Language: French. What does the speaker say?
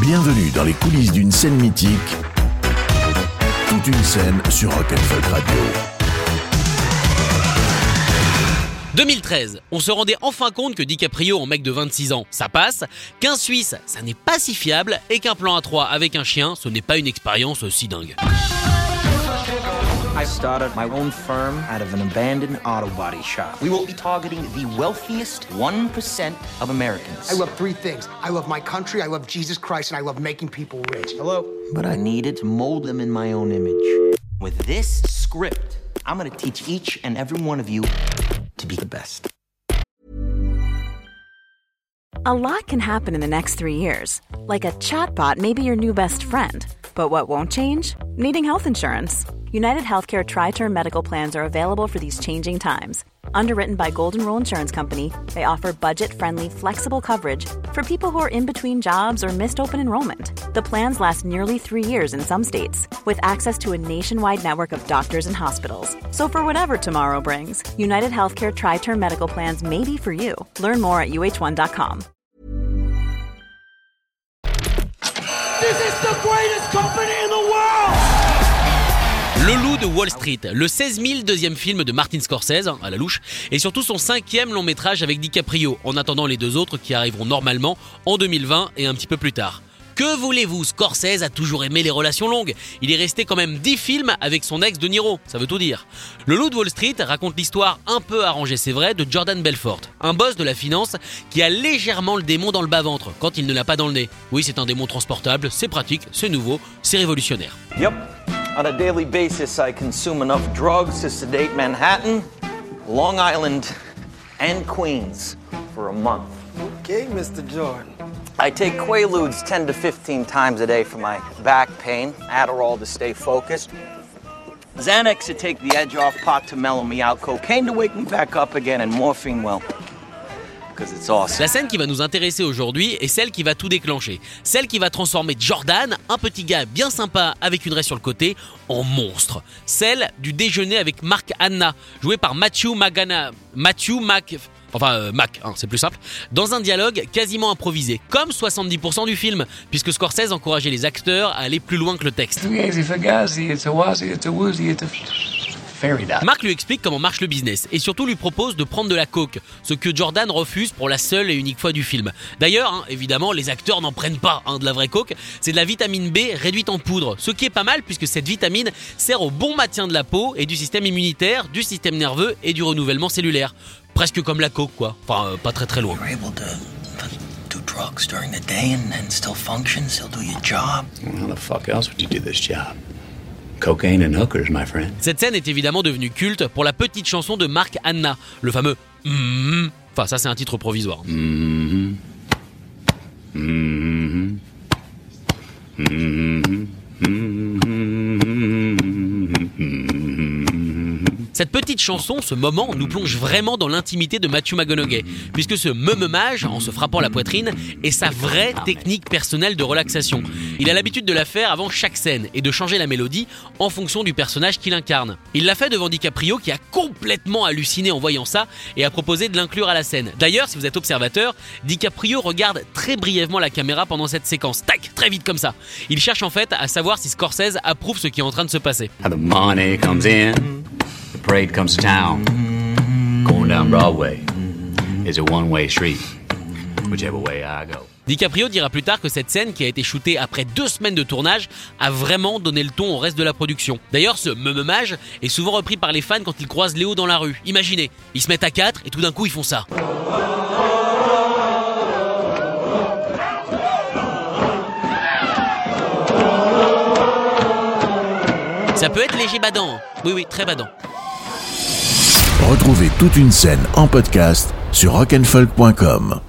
Bienvenue dans les coulisses d'une scène mythique. Toute une scène sur Rock'n'Folk Radio. 2013, on se rendait enfin compte que DiCaprio en mec de 26 ans, ça passe, qu'un Suisse, ça n'est pas si fiable, et qu'un plan à 3 avec un chien, ce n'est pas une expérience aussi dingue. I started my own firm out of an abandoned auto body shop. We will be targeting the wealthiest 1% of Americans. I love three things. I love my country, I love Jesus Christ, and I love making people rich. Hello? But I needed to mold them in my own image. With this script, I'm gonna teach each and every one of you to be the best. A lot can happen in the next three years. Like a chatbot may be your new best friend. But what won't change? Needing health insurance. United Healthcare Tri Term Medical Plans are available for these changing times. Underwritten by Golden Rule Insurance Company, they offer budget friendly, flexible coverage for people who are in between jobs or missed open enrollment. The plans last nearly three years in some states, with access to a nationwide network of doctors and hospitals. So, for whatever tomorrow brings, United Healthcare Tri Term Medical Plans may be for you. Learn more at uh1.com. This is the company in the world! Le Loup de Wall Street, le 16 000 deuxième film de Martin Scorsese, à la louche, et surtout son cinquième long métrage avec DiCaprio, en attendant les deux autres qui arriveront normalement en 2020 et un petit peu plus tard. Que voulez-vous? Scorsese a toujours aimé les relations longues. Il est resté quand même 10 films avec son ex De Niro, ça veut tout dire. Le Loup de Wall Street raconte l'histoire un peu arrangée, c'est vrai, de Jordan Belfort, un boss de la finance qui a légèrement le démon dans le bas-ventre quand il ne l'a pas dans le nez. Oui, c'est un démon transportable, c'est pratique, c'est nouveau, c'est révolutionnaire. Yep. On a daily basis, I consume enough drugs to sedate Manhattan, Long Island, and Queens for a month. Okay, Mr. Jordan. I take Quaaludes 10 to 15 times a day for my back pain, Adderall to stay focused, Xanax to take the edge off, pot to mellow me out, cocaine to wake me back up again, and morphine, well. La scène qui va nous intéresser aujourd'hui est celle qui va tout déclencher. Celle qui va transformer Jordan, un petit gars bien sympa avec une raie sur le côté, en monstre. Celle du déjeuner avec Mark Hanna, joué par Matthew Magana. Matthew Mac. Enfin, euh, Mac, hein, c'est plus simple, dans un dialogue quasiment improvisé, comme 70% du film, puisque Scorsese encourageait les acteurs à aller plus loin que le texte. Mark lui explique comment marche le business et surtout lui propose de prendre de la coke, ce que Jordan refuse pour la seule et unique fois du film. D'ailleurs, hein, évidemment, les acteurs n'en prennent pas hein, de la vraie coke, c'est de la vitamine B réduite en poudre, ce qui est pas mal puisque cette vitamine sert au bon maintien de la peau et du système immunitaire, du système nerveux et du renouvellement cellulaire. Presque comme la coke quoi, enfin euh, pas très très loin. You're able to do drugs during the day and, and still function, still do your job. How the fuck else would you do this job? Cocaine and hookers, my friend. Cette scène est évidemment devenue culte pour la petite chanson de Mark Hanna, le fameux Mm. Enfin, ça c'est un titre provisoire. Mm-hmm. Mm-hmm. Cette petite chanson, ce moment, nous plonge vraiment dans l'intimité de Matthew McConaughey, puisque ce meumage, en se frappant la poitrine, est sa vraie technique personnelle de relaxation. Il a l'habitude de la faire avant chaque scène et de changer la mélodie en fonction du personnage qu'il incarne. Il l'a fait devant DiCaprio qui a complètement halluciné en voyant ça et a proposé de l'inclure à la scène. D'ailleurs, si vous êtes observateur, DiCaprio regarde très brièvement la caméra pendant cette séquence. Tac, très vite comme ça. Il cherche en fait à savoir si Scorsese approuve ce qui est en train de se passer. In, the parade comes to town. Going down Broadway is a one-way street, whichever way I go. DiCaprio dira plus tard que cette scène, qui a été shootée après deux semaines de tournage, a vraiment donné le ton au reste de la production. D'ailleurs, ce meumage est souvent repris par les fans quand ils croisent Léo dans la rue. Imaginez, ils se mettent à quatre et tout d'un coup ils font ça. Ça peut être léger badant. Oui, oui, très badant. Retrouvez toute une scène en podcast sur rock'n'folk.com.